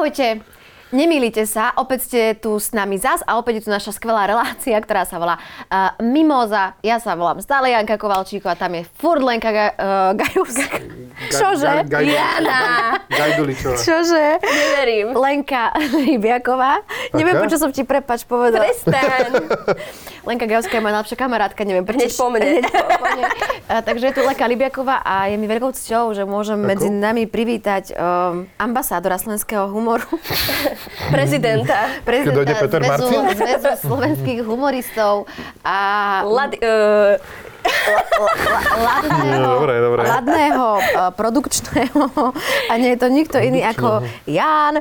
Ahojte. Nemýlite sa, opäť ste tu s nami zas a opäť je tu naša skvelá relácia, ktorá sa volá uh, Mimoza. Ja sa volám stále Janka Kovalčíko a tam je furt Lenka Ga- uh, Gajovská. Čože? Gaj- gaj- Jana. Gajduličová. Čože? Neverím. Lenka Rybiaková. Neviem, prečo som ti prepač povedala. Prestaň. Lenka Gajovská je moja najlepšia kamarátka, neviem prečo. Hneď po mne. Hneď po mne. A, takže je tu Lenka Libiaková a je mi veľkou cťou, že môžem Ako? medzi nami privítať um, ambasádora slovenského humoru. Prezidenta. prezidenta dojde Peter Zväzu, Marcin? Zväzu slovenských humoristov a Lad, uh, ladného, dobre, dobre. ladného uh, produkčného a nie je to nikto iný ako Jan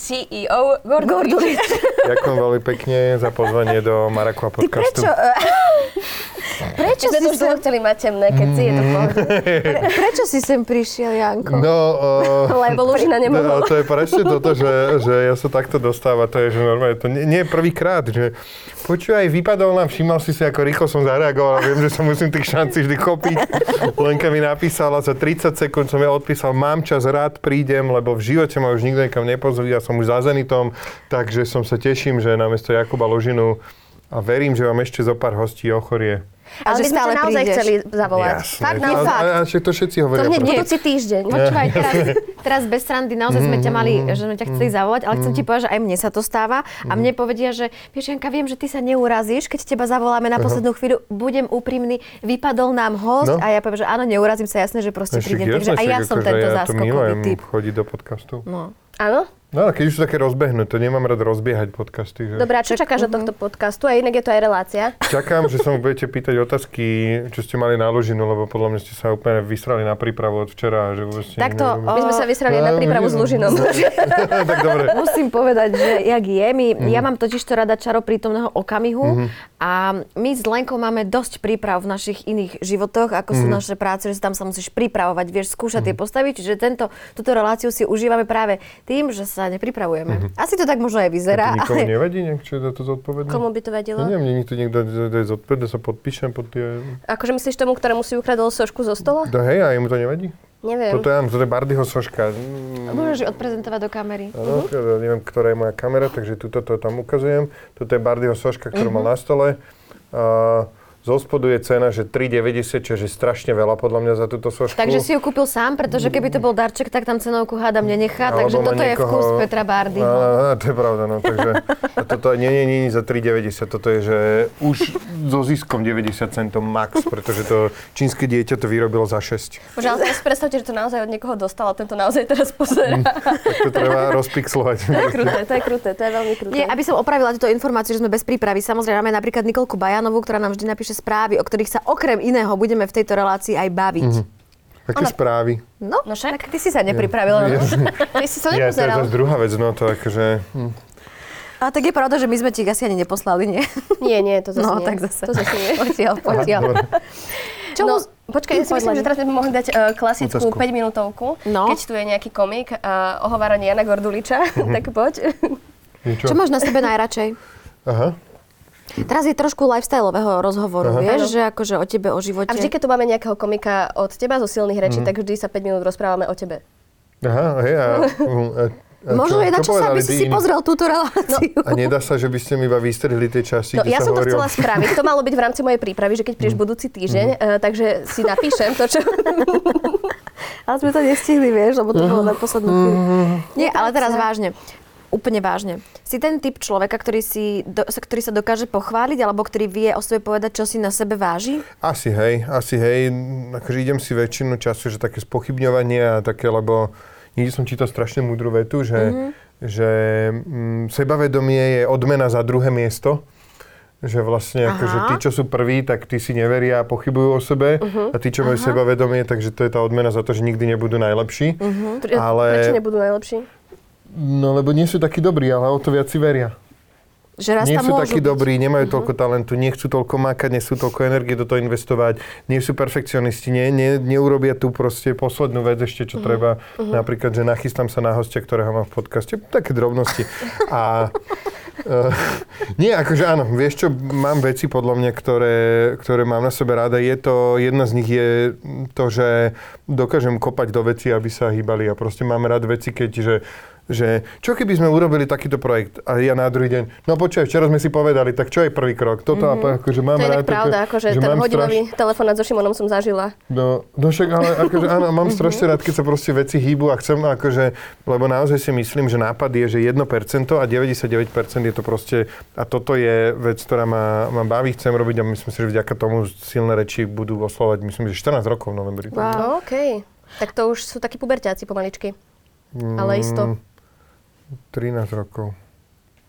CEO Gordulič. Gordulič. Ďakujem veľmi pekne za pozvanie do Marakua Ty podcastu. prečo, uh, prečo, si už sem, chceli mať temné, keď si je to pre, prečo si sem prišiel, Janko? No, uh, Lebo Lužina no, nemohol. to je presne toto, že, že ja sa takto dostáva, to je, že normálne, to nie, nie je prvýkrát, že počúvaj, vypadol nám, všímal si si, ako rýchlo som zareagoval, viem, že sa musím tých šancí vždy kopiť. Lenka mi napísala, za 30 sekúnd som ja odpísal, mám čas, rád prídem, lebo v živote ma už nikto nikam nepozvú, ja som už za Zenitom, takže som sa teším, že namiesto Jakuba Ložinu a verím, že vám ešte zo pár hostí ochorie. Ale že my sme ťa naozaj prídeš. chceli zavolať. Jasné. Fakt, A- naozaj. A, a, však to všetci To hovoria. hneď proste. budúci týždeň. Počúvaj, teraz, teraz bez srandy, naozaj sme ťa mali, že sme ťa chceli zavolať, ale chcem ti povedať, že aj mne sa to stáva a mne povedia, že vieš, Janka, viem, že ty sa neurazíš, keď teba zavoláme na poslednú chvíľu, budem úprimný, vypadol nám host No. a ja poviem, že áno, neurazím sa, jasné, že proste Však prídem. Takže aj ja som akože tento ja to záskokový typ. chodiť do podcastu. No. Áno? No ale keď už sú také rozbehnuté, nemám rád rozbiehať podcasty. Že... Dobre, a čo čakáš od tohto podcastu? A inak je to aj relácia. Čakám, že sa mu budete pýtať otázky, čo ste mali na ložinu, lebo podľa mňa ste sa úplne vysrali na prípravu od včera. Že Takto, neviem- My sme sa vysrali na No, prípravu s vidím. Lužinom. tak dobre. Musím povedať, že jak je. My, Mhm. Ja mám totiž to rada čaro prítomného okamihu a my s Lenkou máme dosť príprav v našich iných životoch, ako Mhm. sú naše práce, že tam sa musíš pripravovať, vieš, skúšať tie postavy, čiže tento, túto reláciu si užívame práve tým, že sa nepripravujeme. Asi to tak možno aj Mhm. A vyzerá, to nikomu ale nevadí, nejak, čo je za to zodpovedné? Komu by to Ja vadilo? neviem, tu niekto, že je zodpovedný, sa podpíšem pod tie... Akože myslíš tomu, ktorému si ukradol sošku zo stola? Da, hej, a jemu to nevadí? Neviem. Toto je, toto je Bardyho soška. Mm, môžeš odprezentovať do kamery. Áno, uh neviem, ktorá je moja kamera, takže túto to tam ukazujem. Toto je Bardyho soška, ktorú mal na stole. A zo spodu je cena, že 3,90, čo je strašne veľa podľa mňa za túto sošku. Takže si ju kúpil sám, pretože keby to bol darček, tak tam cenovku hádam nenechá, Alebo takže toto je vkus Petra Bardyho. Á, á, to je pravda, no, takže a toto nie, nie, nie, za 3,90, toto je, že už so ziskom 90 centov max, pretože to čínske dieťa to vyrobilo za 6. Bože, ale teraz si predstavte, že to naozaj od niekoho dostal a tento naozaj teraz pozera. Tak to treba rozpixlovať. To je kruté, to je kruté, to je veľmi kruté. Nie, aby som opravila túto informáciu, že sme bez prípravy. Samozrejme, máme napríklad Nikolku Bajanovú, ktorá nám vždy napíše správy, o ktorých sa okrem iného budeme v tejto relácii aj baviť. Aké správy? No, No však. tak ty si sa nepripravila. No. Ty si to Ja, to je druhá vec, no to akože... hm. A tak je pravda, že my sme ti ich asi ani neposlali, nie? Nie, nie, to zase No, nie. tak zase. To zase nie. Potiaľ, potiaľ. Čo no, počkaj, ja si myslím, že teraz by sme mohli dať uh, klasickú Otázku. 5 minútovku, No. keď tu je nejaký komik, uh, ohováranie Jana Gorduliča, tak poď. Niečo? Čo máš na sebe najradšej? Aha. Teraz je trošku lifestyleového rozhovoru, Aha. vieš, že akože o tebe, o živote. A vždy, keď tu máme nejakého komika od teba zo silných rečí, tak vždy sa 5 minút rozprávame o tebe. Aha, hej, a, a, a Možno je na čo sa, aby povedali si iní? pozrel túto reláciu. A nedá sa, že by ste mi iba vystrihli tie časti, No ja som to o- chcela spraviť. To malo byť v rámci mojej prípravy, že keď prídeš budúci týždeň, uh, takže si napíšem to, čo... Ale sme to nestihli, vieš, lebo to bolo na poslednú chvíľu. Nie, ale teraz vážne. Úplne vážne. Si ten typ človeka, ktorý, si, do, ktorý sa dokáže pochváliť, alebo ktorý vie o sebe povedať, čo si na sebe váži? Asi hej, asi hej. Akože idem si väčšinu času, že také spochybňovanie a také, lebo niekde som čítal strašne múdru vetu, že, Mhm. mm-hmm. že mm, sebavedomie je odmena za druhé miesto. Že vlastne Aha. akože tí, čo sú prví, tak tí si neveria a pochybujú o sebe. Mhm. A tí, čo majú sebavedomie, takže to je tá odmena za to, že nikdy nebudú najlepší. Mhm. Ale- Prečo nebudú najlepší? No lebo nie sú takí dobrí, ale o to viac si veria. Že raz nie sú takí byť. dobrí, nemajú toľko talentu, nechcú toľko mákať, nechcú toľko energie do toho investovať, nie sú perfekcionisti, nie, nie, neurobia tú proste poslednú vec ešte, čo treba. Napríklad, že nachystám sa na hostia, ktorého mám v podcaste. Také drobnosti. A Uh, nie, akože áno, vieš čo, mám veci podľa mňa, ktoré, ktoré mám na sebe ráda. Je to, jedna z nich je to, že dokážem kopať do veci, aby sa hýbali a proste mám rád veci, keď, že že čo keby sme urobili takýto projekt a ja na druhý deň, no počkaj, včera sme si povedali, tak čo je prvý krok? Toto mm-hmm. a akože To máme je rád pravda, také, akože že ten mám hodinový straš- telefonát so Šimonom som zažila. No, no však, ale akože áno, mám strašne rád, keď sa proste veci hýbu a chcem akože, lebo naozaj si myslím, že nápad je, že 1% a 99% je to proste, a toto je vec, ktorá ma, ma baví, chcem robiť a myslím si, že vďaka tomu silné reči budú oslovať, myslím, že 14 rokov v novembri. Wow. OK. Tak to už sú takí puberťáci pomaličky. Ale isto. 13 rokov.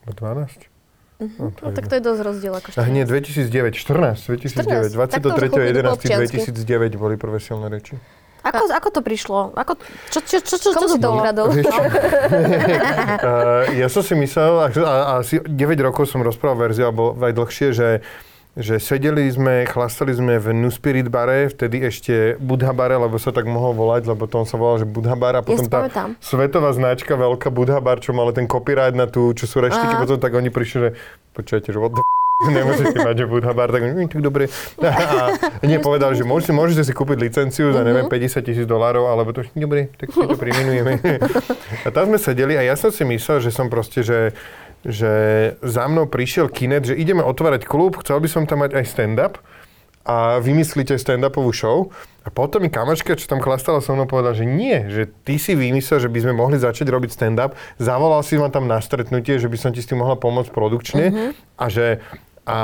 Alebo 12? No, No tak to je dosť rozdiel. Ako A hneď 2009, 14, 2009, 14. Tak to už ako keby bol 23. 11. 2009 boli prvé silné reči. Ako, ako to prišlo? Ako, čo, čo, čo, čo, Komu čo si to ukradol? Uh, ja som si myslel, a, a asi 9 rokov som rozprával verziu, alebo aj dlhšie, že že sedeli sme, chlastali sme v New Spirit bare, vtedy ešte Budha bare, lebo sa tak mohol volať, lebo tom sa volal, že Budha bar a potom si tá pamätám. svetová značka veľká Budha bar, čo mala ten copyright na tú, čo sú reštiky, potom tak oni prišli, že počujete, že what the f- nemôžete mať, že Budha bar, tak, "Hm, tak dobre. A nie, povedali, že môžete, môžete si kúpiť licenciu za, neviem, 50 tisíc dolárov, alebo to, dobre, tak si to primenujeme. a tam sme sedeli a ja som si myslel, že som proste, že že za mnou prišiel kinet, že ideme otvárať klub, chcel by som tam mať aj stand-up a vymyslíte stand-upovú show. A potom mi kamačka, čo tam chlastala so mnou, povedala, že nie, že ty si vymyslel, že by sme mohli začať robiť stand-up. Zavolal si ma tam na stretnutie, že by som ti s tým mohla pomôcť produkčne Mhm. a že a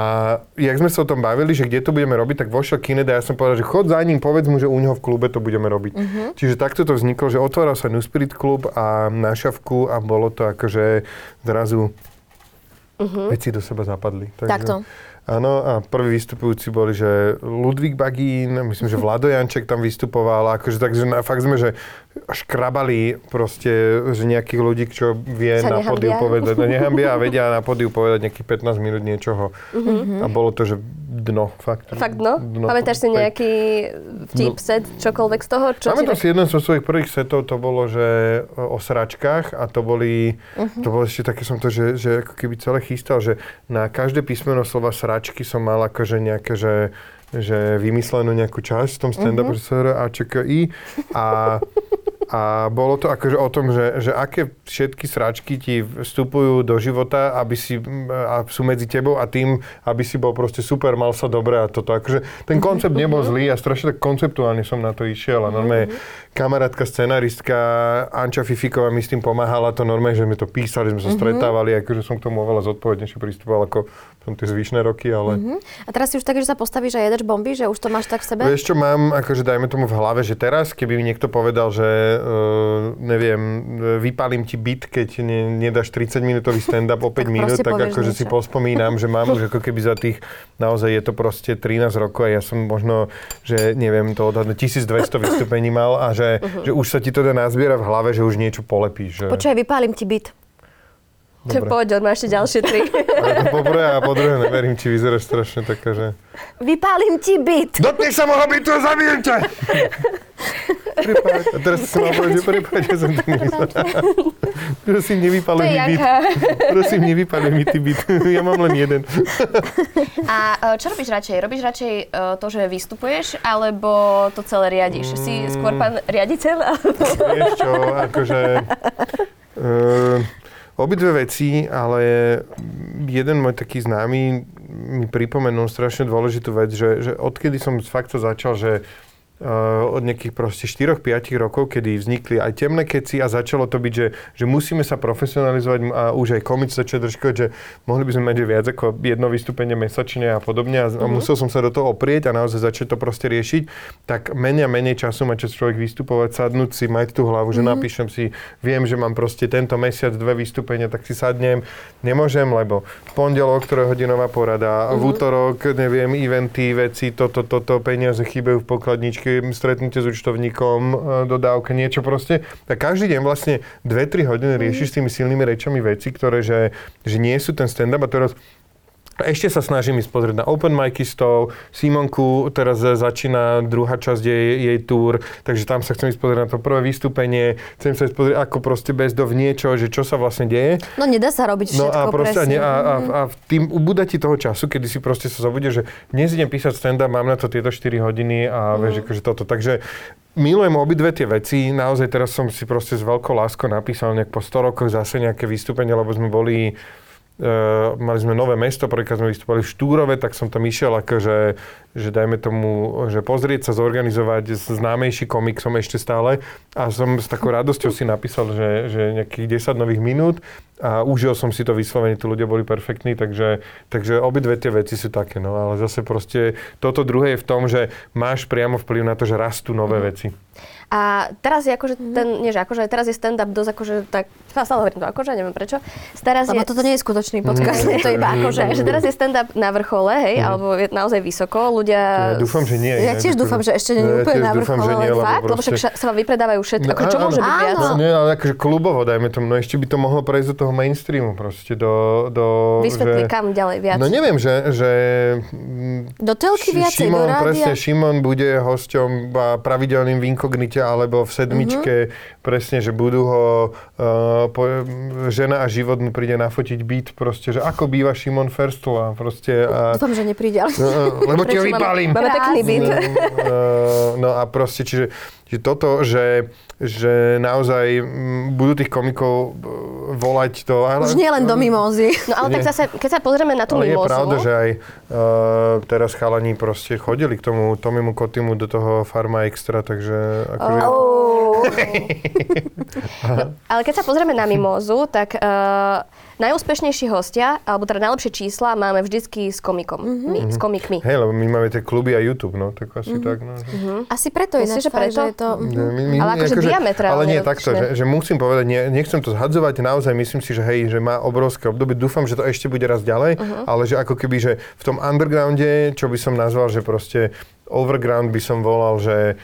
jak sme sa o tom bavili, že kde to budeme robiť, tak vošiel Kinet a ja som povedal, že chod za ním, povedz mu, že u neho v klube to budeme robiť. Mhm. Čiže takto to vzniklo, že otváral sa New Spirit klub a na šavku a bolo to akože zrazu veci do seba zapadli. Takže- Takto. Áno, a prví vystupujúci boli, že Ludvík Bagín, myslím, že Vlado Janček tam vystupoval, akože takže na, fakt sme, že škrabali proste, že nejakých ľudí, čo vie Sa na nehambia. povedať, no nehambia a vedia na pódiu povedať nejakých 15 minút niečoho. A bolo to, že dno, fakt. Fakt no? Pamätáš si nejaký vtip, No. set, čokoľvek z toho? Čo tak... si jeden zo svojich prvých setov, to bolo, že o sračkách a to boli, Mhm. to bolo ešte také som to, že, že ako keby celé chystal, že na každé písmeno slova sračky som mal akože nejaké, že že vymyslenú nejakú časť v tom stand-upu, Mhm. že SR a ČKI a a bolo to akože o tom, že, že aké všetky sračky ti vstupujú do života, aby si, a sú medzi tebou a tým, aby si bol proste super, mal sa dobre a toto. Akože ten koncept nebol zlý a strašne tak konceptuálne som na to išiel a normálne kamarátka, scenaristka Anča Fifiková mi s tým pomáhala, to normálne, že sme to písali, sme sa stretávali, akože som k tomu oveľa zodpovednejšie pristupoval ako som tie zvyšné roky, ale... A teraz si už tak, že sa postavíš a jedeš bomby, že už to máš tak v sebe? Vieš čo, mám, akože dajme tomu v hlave, že teraz, keby mi niekto povedal, že uh, neviem, vypálim ti byt, keď ne, nedáš 30 minútový stand-up o 5 Tak minút, tak akože si pospomínam, že mám už ako keby za tých, naozaj je to proste 13 rokov a ja som možno, že neviem, to odhadnú 1200 vystúpení mal a že, že už sa ti to dá nazbiera v hlave, že už niečo polepíš. Že... Počkaj, vypálim ti byt. Dobre. poď, on má ešte ďalšie tri. Ale to po prvé a po druhé neverím, či vyzeráš strašne taká, že... Vypálim ti byt. Dotkni sa mohol byť tu a zabijem ťa! A teraz si mal povedať, že prepáč, ja som to. Prosím, je mi byt. Prosím, nevypaluj mi ty byt. Ja mám len jeden. A e, čo robíš radšej? Robíš radšej e, to, že vystupuješ, alebo to celé riadiš? Si skôr pán riaditeľ? alebo- Vieš čo, akože... Uh, obidve veci, ale jeden môj taký známy mi pripomenul strašne dôležitú vec, že, že odkedy som fakt to začal, že od nejakých proste 4-5 rokov, kedy vznikli aj temné keci a začalo to byť, že, že musíme sa profesionalizovať a už aj komič začať držkovať, že mohli by sme mať viac ako jedno vystúpenie mesačne a podobne a, a musel som sa do toho oprieť a naozaj začať to proste riešiť, tak menej a menej času má čas človek vystupovať, sadnúť si, mať tú hlavu, že napíšem si, viem, že mám proste tento mesiac dve vystúpenia, tak si sadnem, nemôžem, lebo pondelok trojhodinová porada, v útorok, neviem, eventy, veci, toto, toto, peniaze chýbajú v pokladničke, stretnutie s účtovníkom, e, dodávka, niečo proste. Tak každý deň vlastne 2-3 hodiny riešiš s tými silnými rečami veci, ktoré, že, že nie sú ten stand-up a teraz ešte sa snažím ísť pozrieť na open tou. Simonku teraz začína druhá časť jej, jej túr, takže tam sa chcem ísť pozrieť na to prvé vystúpenie. Chcem sa ísť pozrieť, ako proste bez dov niečo, že čo sa vlastne deje. No nedá sa robiť No všetko a proste presne. ne, a, a, a v tým ubúda ti toho času, kedy si proste sa zobude, že dnes idem písať stand-up, mám na to tieto 4 hodiny a Mhm. vieš, akože toto. Takže milujem obidve tie veci. Naozaj teraz som si proste s veľkou láskou napísal nejak po 100 rokoch zase nejaké vystúpenie, lebo sme boli Uh, mali sme nové mesto, prvýkrát sme vystupovali v Štúrove, tak som tam išiel akože, že dajme tomu, že pozrieť sa, zorganizovať známejší komik som ešte stále. A som s takou radosťou si napísal, že, že nejakých 10 nových minút a užil som si to vyslovene, tí ľudia boli perfektní, takže, takže obidve tie veci sú také, no. Ale zase proste toto druhé je v tom, že máš priamo vplyv na to, že rastú nové veci. A teraz je akože ten, nie že akože, teraz je stand-up dosť akože tak, stále hovorím to akože, neviem prečo. Teraz Lebo je, toto nie je skutočný podcast, Mm. je to iba akože. že teraz je stand-up na vrchole, hej, alebo je naozaj vysoko. Ľudia... Ja dúfam, že nie. Ja tiež akože- dúfam, že ešte nie je úplne na vrchole, lebo Fakt? Lebo však sa vám vypredávajú všetko. No, Ako, čo môže byť viac? Áno. Nie, ale akože klubovo, dajme tomu, no ešte by to mohlo prejsť do toho mainstreamu proste, do... do Vysvetli že, kam ďalej viac. No neviem, že, že mm, Do telky viacej, do rádia. presne, Šimon bude hosťom a pravidelným v inkognite alebo v sedmičke, Mhm. presne, že budú ho, uh, po, žena a život mu príde nafotiť byt, proste, že ako býva Šimon Ferstl a proste... A, Dúfam, že nepríde, ale... no, uh, lebo ho Prečo? vypálim. Máme pekný byt. Uh, no a proste, čiže, čiže toto, že, že naozaj budú tých komikov uh, volať to... Ale, Už nie len do mimózy. No ale tak Nie. zase, keď sa pozrieme na tú ale je mimozu, pravda, že aj uh, teraz chalani proste chodili k tomu Tomimu Kotimu do toho Farma Extra, takže akože... Oh. ale keď sa pozrieme na mimózu, tak uh, najúspešnejší hostia, alebo teda najlepšie čísla máme vždycky s komikom. Mhm. My, s komikmi. Hej, lebo my máme tie kluby a YouTube, no, tak asi tak, no. Asi preto ináč že preto? že je to... mhm. Ne, my, my, Ale akože diametrálne Ale nie takto, že, že musím povedať, nie, nechcem to zhadzovať, naozaj myslím si, že hej, že má obrovské obdobie, dúfam, že to ešte bude raz ďalej, Mhm. ale že ako keby, že v tom undergrounde, čo by som nazval, že proste overground by som volal, že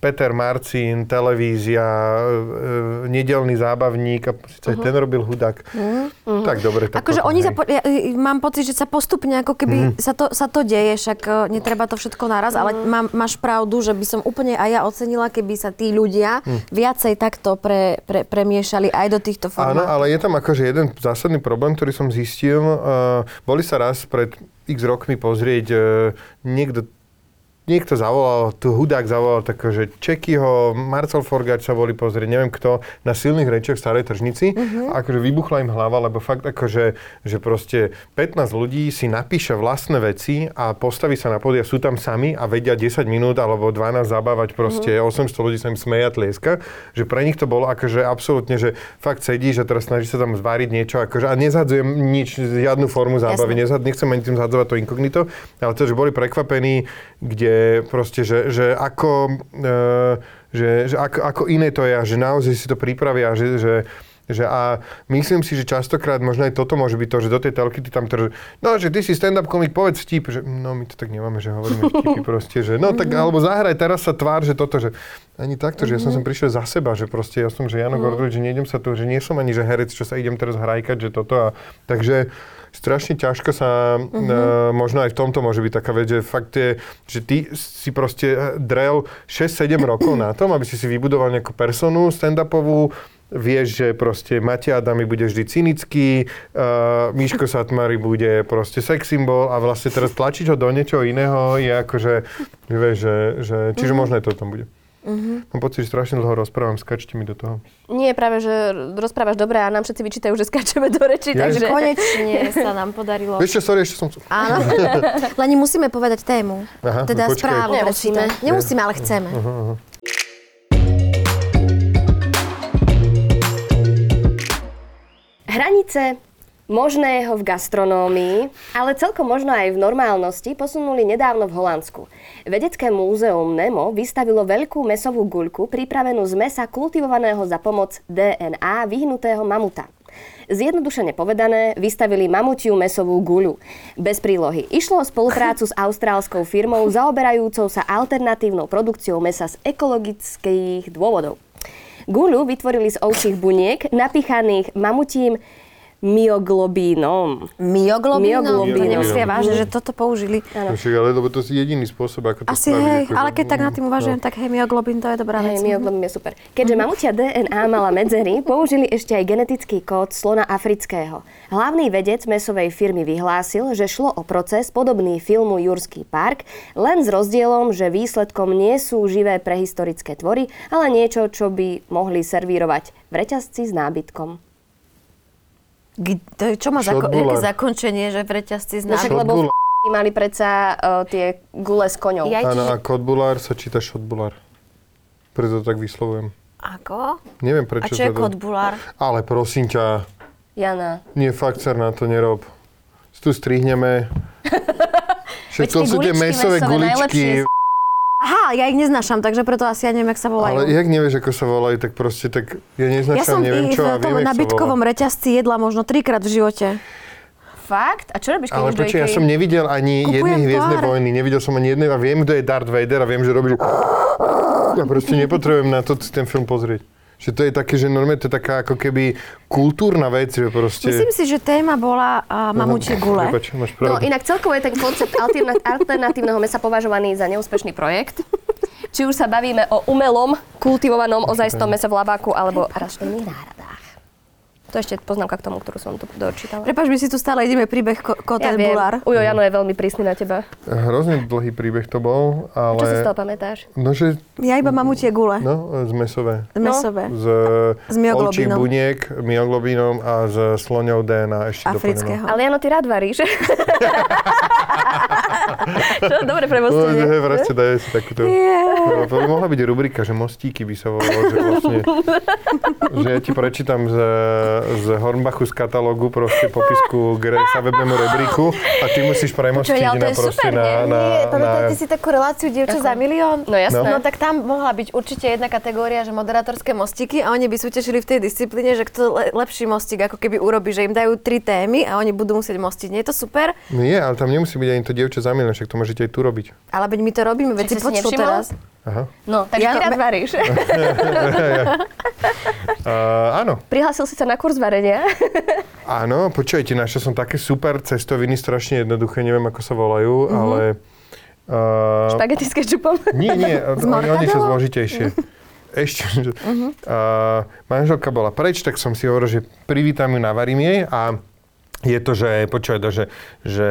Peter Marcin, televízia, uh, nedelný zábavník, a síce aj ten robil hudák. Tak dobre, tak Akože oni hej. sa, po, ja, mám pocit, že sa postupne ako keby sa, to, sa to deje, však e, netreba to všetko naraz, ale mám, máš pravdu, že by som úplne aj ja ocenila, keby sa tí ľudia viacej takto pre, pre, premiešali aj do týchto Áno, formátov. ale je tam akože jeden zásadný problém, ktorý som zistil. Uh, boli sa raz pred x rokmi pozrieť, uh, niekto niekto zavolal, tu hudák zavolal tako, že Čekyho, Marcel Forgač sa boli pozrieť, neviem kto, na silných rečiach v starej tržnici. Mhm. A akože vybuchla im hlava, lebo fakt akože, že proste 15 ľudí si napíše vlastné veci a postaví sa na pódia, sú tam sami a vedia 10 minút alebo 12 zabávať proste, Mhm. 800 ľudí sa im smeja tlieska, že pre nich to bolo akože absolútne, že fakt sedí, že teraz snaží sa tam zváriť niečo akože, a nezadzujem nič, žiadnu formu zábavy, Jasné. nezad, nechcem ani tým zadzovať to inkognito, ale to, že boli prekvapení, kde proste, že, že ako, e, že, že ako, ako iné to je a že naozaj si to pripravia, že, že že a myslím si, že častokrát možno aj toto môže byť to, že do tej telky ty tam že no, že ty si stand-up komik, povedz vtip, že no my to tak nemáme, že hovoríme vtipy proste, že no tak alebo zahraj teraz sa tvár, že toto, že ani takto, že ja som sem prišiel za seba, že proste ja som, že Jano Gordulič, že nejdem sa tu, že nie som ani že herec, čo sa idem teraz hrajkať, že toto a takže strašne ťažko sa, uh-huh. uh, možno aj v tomto môže byť taká vec, že fakt je, že ty si proste eh, drel 6-7 rokov na tom, aby si si vybudoval nejakú personu stand-upovú, vieš, že proste Matia Adami bude vždy cynický, uh, Miško Satmari bude proste sex symbol a vlastne teraz tlačiť ho do niečoho iného je akože, že vieš, že, že čiže Mhm. možno to tam bude. Mám pocit, že strašne dlho rozprávam, skačte mi do toho. Nie, práve, že rozprávaš dobre a nám všetci vyčítajú, že skáčeme do reči, Ja- takže... Konečne sa nám podarilo. Vieš čo, sorry, ešte som... Áno. Len musíme povedať tému. Aha, teda no správu. Nemusíme. Nemusíme, ale chceme. Hranice možného v gastronómii, ale celkom možno aj v normálnosti posunuli nedávno v Holandsku. Vedecké múzeum Nemo vystavilo veľkú mesovú guľku pripravenú z mesa kultivovaného za pomoc DNA vyhnutého mamuta. Zjednodušene povedané, vystavili mamutiu mesovú guľu. Bez prílohy. Išlo o spoluprácu s austrálskou firmou zaoberajúcou sa alternatívnou produkciou mesa z ekologických dôvodov. Guľu vytvorili z ovčích buniek, napichaných mamutím myoglobínom. Myoglobínom? To Myoglobínom. nemyslia vážne, že toto použili. Však, ale lebo to je jediný spôsob, ako to Asi spraviť. hej, akože- ale keď tak nad tým uvažujem, tak hej, myoglobín to je dobrá Hej, vec. myoglobín je super. Keďže mamutia DNA mala medzery, použili ešte aj genetický kód slona afrického. Hlavný vedec mesovej firmy vyhlásil, že šlo o proces podobný filmu Jurský park, len s rozdielom, že výsledkom nie sú živé prehistorické tvory, ale niečo, čo by mohli servírovať v reťazci s nábytkom. Čo má zako- zakončenie, že v reťazci No však známe? lebo mali predsa uh, tie gule s koňou. Ja- Áno, a kodbulár sa číta šotbulár. Preto to tak vyslovujem. Ako? Neviem, A prečo čo je sa to... kodbulár? Ale prosím ťa, Jana. nie, fakt sa na to nerob. Tu strihneme. Tie sú tie guličky mesové mesové guličky. Aha, ja ich neznášam, takže preto asi ja neviem, jak sa volajú. Ale jak nevieš, ako sa volajú, tak proste tak ja ja neznačam, som neviem čo a viem, nabytkovom volá. reťazci jedla možno trikrát v živote. Fakt? A čo robíš, keď Ale počkaj, ja som nevidel ani Kupujem jednej hviezdnej vojny, nevidel som ani jednej a viem, kto je Darth Vader a viem, že robí. Ja proste nepotrebujem na to ten film pozrieť. Že to je také, že normálne to je taká ako keby kultúrna vec, že proste... Myslím si, že téma bola uh, mamučie gule. Prepač, máš No pravdu. inak celkovo je ten koncept alterna- alternatívneho mesa považovaný za neúspešný projekt. Či už sa bavíme o umelom, kultivovanom ozajstnom mese v labáku alebo rastlinných náhradách. To ešte poznámka k tomu, ktorú som tu dočítala. Prepač, my si tu stále ideme príbeh ko- Ja Kotel viem, Bulár. Ujo Jano je veľmi prísny na teba. Hrozne dlhý príbeh to bol, ale... Čo si z toho pamätáš? No, že... Ja iba mamučie gule. No, z mesové. Mesové. Z, S myoglobínom. ovčích buniek, myoglobínom a z sloňov DNA ešte Afrického. doplnené. Ale Jano, ty rád varíš. Čo? Dobre No, premostenie. že proste dajú si takúto... No, to by mohla byť rubrika, že mostíky by sa volalo, že vlastne... že ja ti prečítam z, z Hornbachu z katalógu proste popisku k stavebnému rebríku a ty musíš premostiť to na je proste super, na, nie? na, Nie, na, pamätáte si takú reláciu Dievča za milión? No jasné. No tak tam mohla byť určite jedna kategória, že moderátorské mostiky a oni by súťažili v tej disciplíne, že kto le- lepší mostik ako keby urobí, že im dajú tri témy a oni budú musieť mostiť. Nie je to super? Nie, ale tam nemusí byť ani to dievča za milión, však to môžete aj tu robiť. Ale veď my to robíme, veď si počul teraz. Aha. No, takže Ja- ty rád varíš. Uh, áno, Prihlásil si sa na kurz varenia. áno, počujete, našiel som také super cestoviny, strašne jednoduché, neviem ako sa volajú, Mhm. ale... Uh, Špagety s kečupom. Nie, nie, oni, oni sú zložitejšie. Ešte, Mhm. uh, manželka bola preč, tak som si hovoril, že privítam ju, navarím jej a je to, že, počúvaj že, že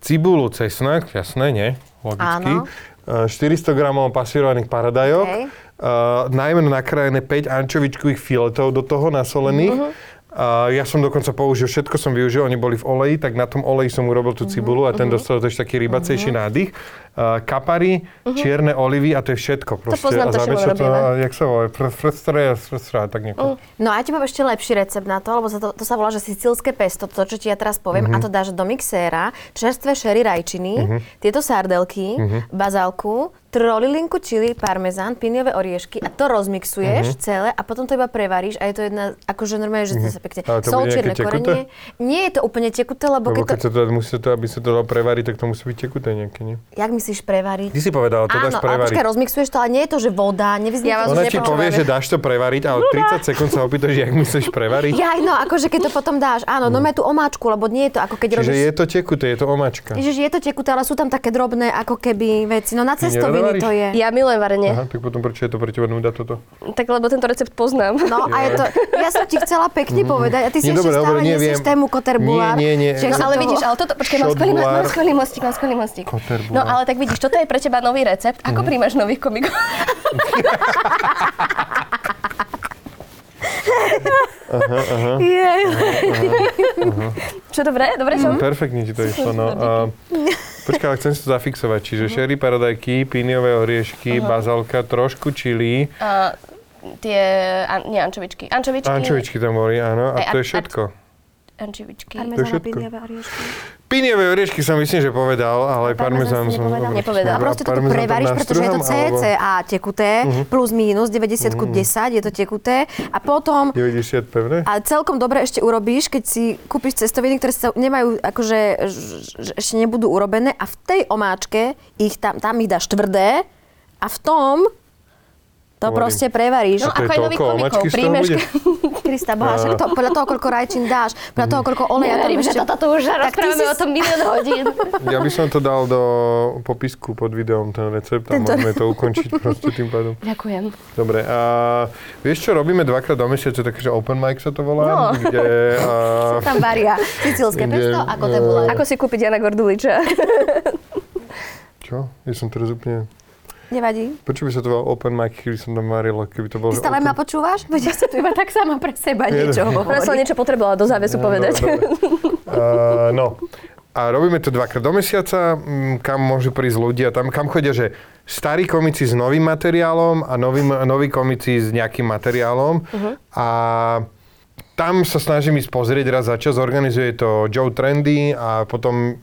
cibulu, cesnak, jasné, nie? Logicky. Áno. Uh, 400 gramov pasírovaných paradajok, Hej. uh, najmä nakrájené 5 ančovičkových filetov do toho nasolených. Mhm. Uh, ja som dokonca použil, všetko som využil, oni boli v oleji, tak na tom oleji som urobil Mhm, tú cibulu a ten dostal tiež taký rybacejší nádych. Uh, kapary, čierne olivy a to je všetko. Proste. Mhm. poznám, a to to, jak sa volá, fr- frstrea, frstrea, tak nejako. No a ja ti mám ešte lepší recept na to, lebo sa to, to sa volá, že sicilské pesto, to, čo ti ja teraz poviem, Mhm. a to dáš do mixéra, čerstvé šery rajčiny, tieto sardelky, Mhm. bazálku, trolilinku čili, parmezán, piniové oriešky a to rozmixuješ celé a potom to iba prevaríš a je to jedna, akože normálne, že to sa pekne. Ale to sol, čierne korenie. Nie je to úplne tekuté, lebo Lebo keď keď to, sa to, musí to, aby sa to dalo prevariť, tak to musí byť tekuté nejaké, nie? jak myslíš prevariť? Ty si povedala, to dáš Áno, ale prevariť. počkaj, rozmixuješ to, ale nie je to, že voda, nevyznie Ja Ona ti povie, že dáš to prevariť, ale 30 sekúnd sa opýtaš, jak myslíš prevariť. Ja, no, akože keď to potom dáš, áno, no má tú omáčku, lebo nie je to ako keď Čiže robíš... je to tekuté, je to omačka. Ježiš, je to tekuté, ale sú tam také drobné ako keby veci. No na cestoviny to je. Ja milujem varenie. Aha, tak potom prečo je to pre teba nuda toto? Tak lebo tento recept poznám. No a je to, ja som ti chcela pekne povedať a ty si ešte dobre, stále nesieš tému koterbulár. Nie, nie, nie. Čiže No ale vidíš, ale toto, počkaj, mám skvelý, mostík, mám skvelý mostík. No ale tak vidíš, toto je pre teba nový recept. Ako príjmaš nových komikov? Jej. Čo, dobre? Dobre som? Perfektne ti to išlo, no. A, počkaj, ale chcem si to zafixovať. Čiže šery, paradajky, píniové oriešky, bazalka, trošku čili, A tie, an, nie ančovičky. Ančovičky. ančovičky tam boli, áno. Aj, A to je všetko. Ančovičky. To je všetko. Píniové oriešky som myslím, že povedal, ale aj parmezán som... nepovedal. Nepovedal. A proste toto prevaríš, pretože je to CCA tekuté, Mhm. plus minus 90 ku 10 je to tekuté. A potom 90 pevné? a celkom dobre ešte urobíš, keď si kúpiš cestoviny, ktoré sa nemajú, akože ešte nebudú urobené a v tej omáčke ich tam, tam ich dáš tvrdé a v tom to Hovorím. proste prevaríš. No To je ako aj nových komikov. Príjmeš? Krista Boha, však to, podľa toho, koľko rajčín dáš, podľa toho, koľko oleja tam ešte... toto už rozprávame o tom milión hodín. Ja by som to dal do popisku pod videom, ten recept a Tento- môžeme to ukončiť proste tým pádom. Ďakujem. Dobre, a vieš čo, robíme dvakrát do mesiaca, takže open mic sa to volá, No. kde... A, Tam varia sicilské Kde- pesto a kotebuláre. Ako si kúpiť Jana Gorduliča? čo? Ja som teraz úplne... Nevadí. Prečo by sa to volalo open mic, keby som tam varil, keby to bolo... Ty stále ma počúvaš? Veď ja sa tu iba tak sama pre seba niečo Ona som niečo potrebovala do závesu povedať. Uh, no. A robíme to dvakrát do mesiaca, mm, kam môžu prísť ľudia, tam kam chodia, že starí komici s novým materiálom a noví, noví komici s nejakým materiálom. A tam sa snažím ísť pozrieť raz za čas, organizuje to Joe Trendy a potom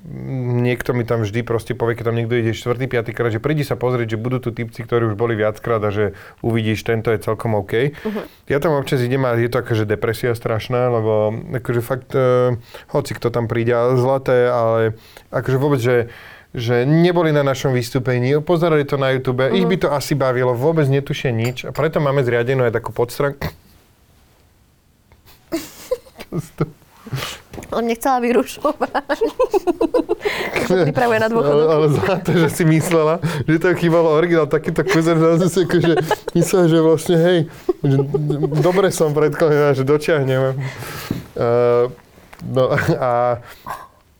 niekto mi tam vždy proste povie, keď tam niekto ide štvrtý, piatý krát, že prídi sa pozrieť, že budú tu typci, ktorí už boli viackrát a že uvidíš, tento je celkom OK. Ja tam občas idem a je to akože depresia strašná, lebo akože fakt, uh, hoci kto tam príde, zlaté, ale akože vôbec, že že neboli na našom vystúpení, pozerali to na YouTube, ich by to asi bavilo, vôbec netušia nič a preto máme zriadenú aj takú podstránku. On nechcela vyrušovať. Pripravuje na Ale, dôchodok. ale zlaté, že si myslela, že to chýbalo originál, takýto kuzer, že si akože myslela, že vlastne hej, že dobre som predkolená, že dočiahnem. Uh, no a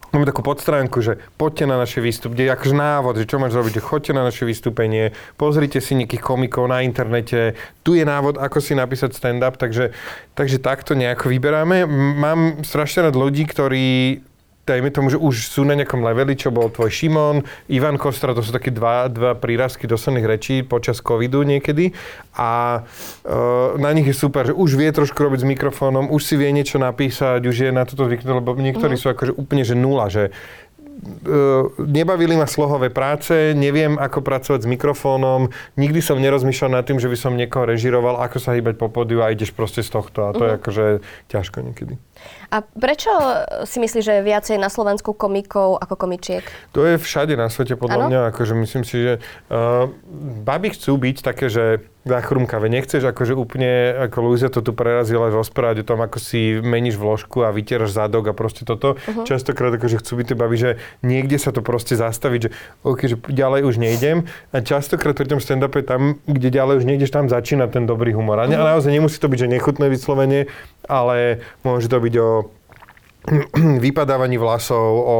Máme takú podstránku, že poďte na naše vystúpenie, akože návod, že čo máš robiť, že choďte na naše vystúpenie, pozrite si nejakých komikov na internete, tu je návod, ako si napísať stand-up, takže, takže takto nejako vyberáme. Mám strašne rád ľudí, ktorí dajme tomu, že už sú na nejakom leveli, čo bol tvoj Šimon, Ivan Kostra, to sú také dva, dva prírazky dosadných rečí počas covidu niekedy. A uh, na nich je super, že už vie trošku robiť s mikrofónom, už si vie niečo napísať, už je na toto zvyknutý, lebo niektorí sú akože úplne že nula, že uh, nebavili ma slohové práce, neviem, ako pracovať s mikrofónom, nikdy som nerozmýšľal nad tým, že by som niekoho režiroval, ako sa hýbať po pódiu a ideš proste z tohto a to je akože ťažko niekedy. A prečo si myslíš, že viacej na Slovensku komikov ako komičiek? To je všade na svete podľa Áno? mňa, akože myslím si, že uh, baby chcú byť také, že zachrumkavé. Nechceš akože úplne, ako Luisa to tu prerazila, rozprávať o tom, ako si meníš vložku a vytieraš zadok a proste toto. Uh-huh. Častokrát akože chcú byť tie baby, že niekde sa to proste zastaviť, že OK, že ďalej už nejdem. A častokrát pri tom stand-upe tam, kde ďalej už nejdeš, tam začína ten dobrý humor. A, a naozaj nemusí to byť, že nechutné vyslovenie, ale môže to byť o vypadávaní vlasov, o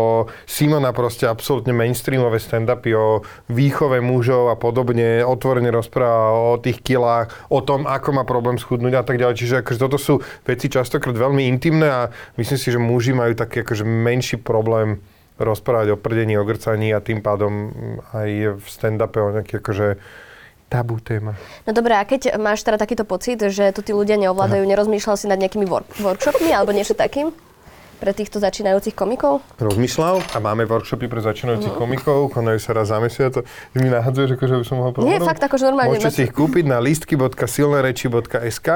Simona proste absolútne mainstreamové stand-upy, o výchove mužov a podobne, otvorene rozpráva o tých kilách, o tom, ako má problém schudnúť a tak ďalej. Čiže akože toto sú veci častokrát veľmi intimné a myslím si, že muži majú taký akože menší problém rozprávať o prdení, o grcaní a tým pádom aj v stand-upe o nejaké akože tabu téma. No dobré, a keď máš teda takýto pocit, že tu tí ľudia neovládajú, nerozmýšľal si nad nejakými work- workshopmi alebo niečo takým? Pre týchto začínajúcich komikov? rozmýšľal a máme workshopy pre začínajúcich komikov, konajú sa raz za mesiac. To mi nahádzuješ, akože by som mohol Nie, fakt akože normálne. Môžete si ich kúpiť na listky.silnereči.sk.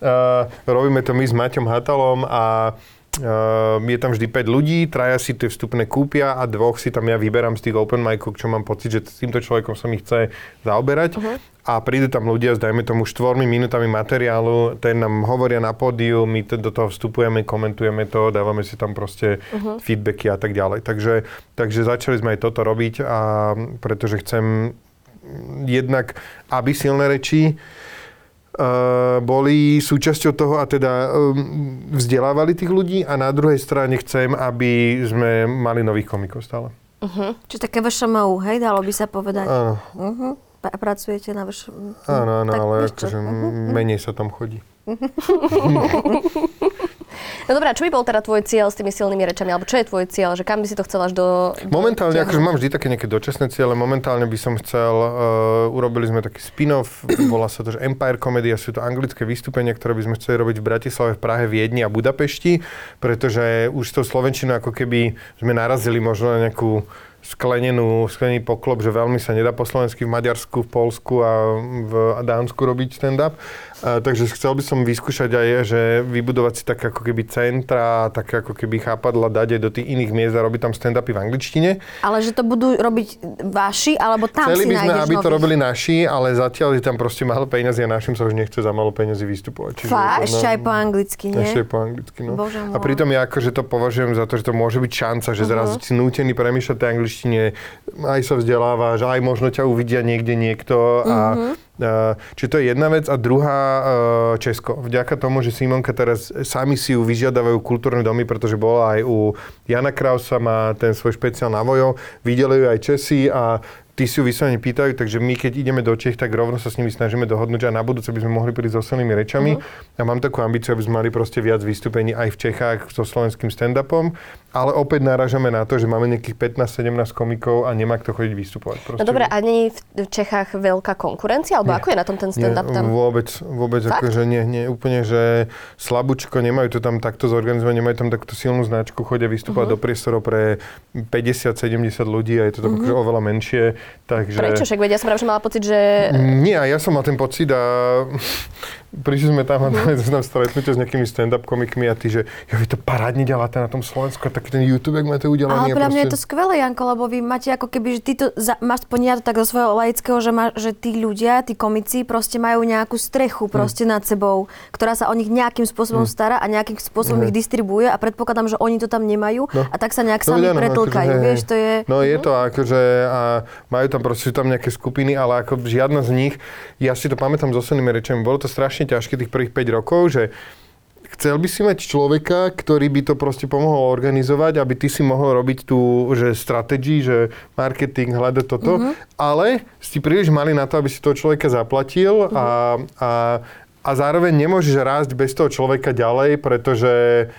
Uh, robíme to my s Maťom Hatalom a Uh, je tam vždy 5 ľudí, traja si tie vstupné kúpia a dvoch si tam ja vyberám z tých open micov, čo mám pocit, že s týmto človekom sa mi chce zaoberať. Uh-huh. A prídu tam ľudia s, dajme tomu, 4 minútami materiálu, ten nám hovoria na pódiu, my t- do toho vstupujeme, komentujeme to, dávame si tam proste uh-huh. feedbacky a tak ďalej. Takže, takže začali sme aj toto robiť, a, pretože chcem jednak, aby silné reči boli súčasťou toho a teda um, vzdelávali tých ľudí a na druhej strane chcem, aby sme mali nových komikov stále. Čiže také VŠMU, hej, dalo by sa povedať. Áno, Uh-huh. Pa- pracujete na VŠMU. áno, áno, ale akože m- menej sa tam chodí. No dobré, a čo by bol teda tvoj cieľ s tými silnými rečami? Alebo čo je tvoj cieľ? Že kam by si to chcel až do... do Momentálne, dotiahnuť? akože mám vždy také nejaké dočasné ciele, momentálne by som chcel, uh, urobili sme taký spin-off, volá sa to, že Empire Comedy, a sú to anglické vystúpenia, ktoré by sme chceli robiť v Bratislave, v Prahe, Viedni a Budapešti, pretože už s tou Slovenčinou ako keby sme narazili možno na nejakú sklenenú, sklenený poklop, že veľmi sa nedá po slovensky v Maďarsku, v Polsku a v Dánsku robiť stand-up. A, takže chcel by som vyskúšať aj, že vybudovať si tak ako keby centra, tak ako keby chápadla dať aj do tých iných miest a robiť tam stand-upy v angličtine. Ale že to budú robiť vaši, alebo tam Chceli si by sme, aby to nových? robili naši, ale zatiaľ je tam proste málo peniazy a našim sa už nechce za malo peniazy vystupovať. Čiže Fá, to, ešte aj po anglicky, nie? Ešte aj po anglicky, no. Bože a pritom ja akože to považujem za to, že to môže byť šanca, že zrazu si nútený premýšľať tej angličtine, aj sa vzdelávaš, aj možno ťa uvidia niekde niekto a Uh, čiže to je jedna vec. A druhá, uh, Česko. Vďaka tomu, že Simonka teraz sami si ju vyžiadavajú kultúrne domy, pretože bola aj u Jana Krausa, má ten svoj špeciál na Vojo, videli ju aj Česi a tí si ju vyslovene pýtajú, takže my keď ideme do Čech, tak rovno sa s nimi snažíme dohodnúť, a na budúce by sme mohli prísť so silnými rečami. Ja mám takú ambíciu, aby sme mali proste viac vystúpení aj v Čechách so slovenským stand-upom, ale opäť náražame na to, že máme nejakých 15-17 komikov a nemá kto chodiť vystupovať. No Proste. dobre, a nie je v Čechách veľká konkurencia? Alebo ako je na tom ten stand-up nie, tam? Vôbec, vôbec Fakt? akože nie, nie, úplne, že slabúčko, nemajú to tam takto zorganizované, nemajú tam takúto silnú značku, chodia vystupovať Mhm. do priestorov pre 50-70 ľudí a je to tam akože oveľa menšie, takže... Prečo? Však vedia, som práve že mala pocit, že... Nie, a ja som mal ten pocit a prišli sme tam a mali sme tam stretnutie s nejakými stand-up komikmi a ty, že jo, vy to parádne děláte na tom Slovensku a taký ten YouTube, jak máte udelaný. Ale a podľa mňa je to proste- skvelé, Janko, lebo vy máte ako keby, že ty to, za, máš ja to tak zo svojho laického, že, má, že tí ľudia, tí komici proste majú nejakú strechu Hm. proste nad sebou, ktorá sa o nich nejakým spôsobom stará a nejakým spôsobom Mhm. ich distribuje a predpokladám, že oni to tam nemajú No. a tak sa nejak No, sami veď áno, pretlkajú, akože, vieš, to je... No je to akože, a majú tam proste tam nejaké skupiny, ale ako žiadna z nich, ja si to pamätám so silnými rečami, bolo to strašne ťažké tých prvých 5 rokov, že chcel by si mať človeka, ktorý by to proste pomohol organizovať, aby ty si mohol robiť tú, že strategy, že marketing, hľadať toto, ale si príliš mali na to, aby si toho človeka zaplatil a, a a zároveň nemôžeš rásť bez toho človeka ďalej, pretože,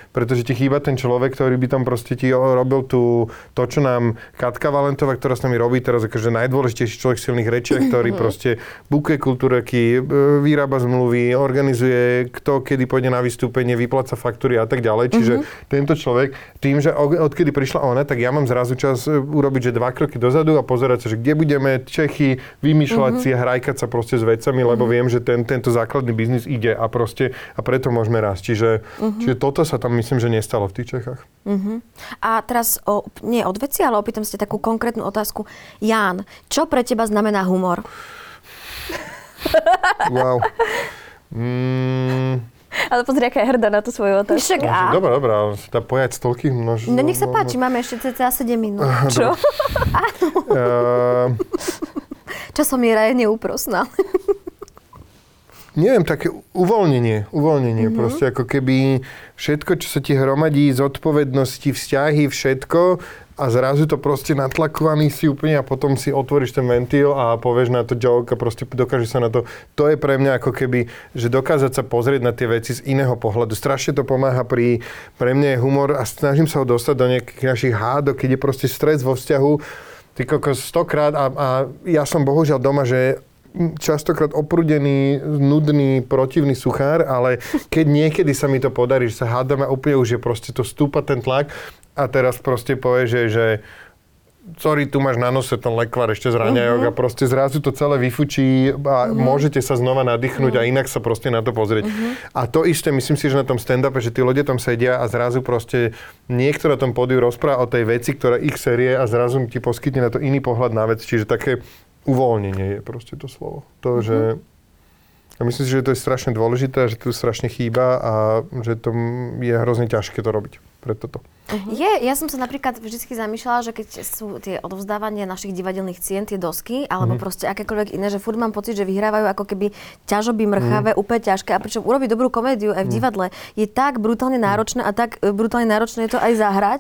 pretože ti chýba ten človek, ktorý by tam proste ti robil tú, to, čo nám Katka Valentová, ktorá s nami robí teraz, akože najdôležitejší človek v silných rečiach, ktorý proste bukuje kultúrky, e, vyrába zmluvy, organizuje kto kedy pôjde na vystúpenie, vypláca faktúry a tak ďalej. Čiže tento človek, tým, že od- odkedy prišla ona, tak ja mám zrazu čas e, urobiť, že dva kroky dozadu a pozerať sa, že kde budeme Čechy, vymýšľať si a hrajkať sa proste s vecami, lebo viem, že ten, tento základný biznis ide a proste a preto môžeme rásť. Čiže, čiže toto sa tam myslím, že nestalo v tých Čechách. A teraz, o, nie od veci, ale opýtam ste takú konkrétnu otázku. Ján, čo pre teba znamená humor? Wow. Mm, Ale pozri, aká je hrdá na tú svoju otázku. Však a? Dobre, dobre, ale sa dá pojať z toľkých množ... No nech sa páči, máme ešte cca 7 minút. Čo? Uh, Časomiera je neúprosná. Neviem, také uvoľnenie, uvoľnenie, mm-hmm. proste ako keby všetko, čo sa ti hromadí, zodpovednosti, vzťahy, všetko a zrazu to proste natlakovaný si úplne a potom si otvoríš ten ventil a povieš na to joke a proste dokážeš sa na to. To je pre mňa ako keby, že dokázať sa pozrieť na tie veci z iného pohľadu. Strašne to pomáha pri, pre mňa je humor a snažím sa ho dostať do nejakých našich hádok, keď je proste stres vo vzťahu, ty kokos stokrát a, a ja som bohužiaľ doma, že častokrát oprudený, nudný, protivný suchár, ale keď niekedy sa mi to podarí, že sa hádame úplne už je proste to stúpa ten tlak a teraz proste povie, že, že sorry, tu máš na nose ten lekvar ešte z raňajok a proste zrazu to celé vyfučí a môžete sa znova nadýchnuť a inak sa proste na to pozrieť. A to isté, myslím si, že na tom stand-upe, že tí ľudia tam sedia a zrazu proste niekto na tom pódiu rozpráva o tej veci, ktorá ich série a zrazu ti poskytne na to iný pohľad na vec. Čiže také uvoľnenie je proste to slovo. To, že a myslím si, že to je strašne dôležité, že to strašne chýba a že to je hrozne ťažké to robiť. Preto to. Je, ja som sa napríklad vždy zamýšľala, že keď sú tie odovzdávania našich divadelných cien, tie dosky, alebo proste akékoľvek iné, že furt mám pocit, že vyhrávajú ako keby ťažoby, mrchavé, úplne ťažké. A pričom urobiť dobrú komédiu aj v divadle je tak brutálne náročné a tak e, brutálne náročné je to aj zahrať,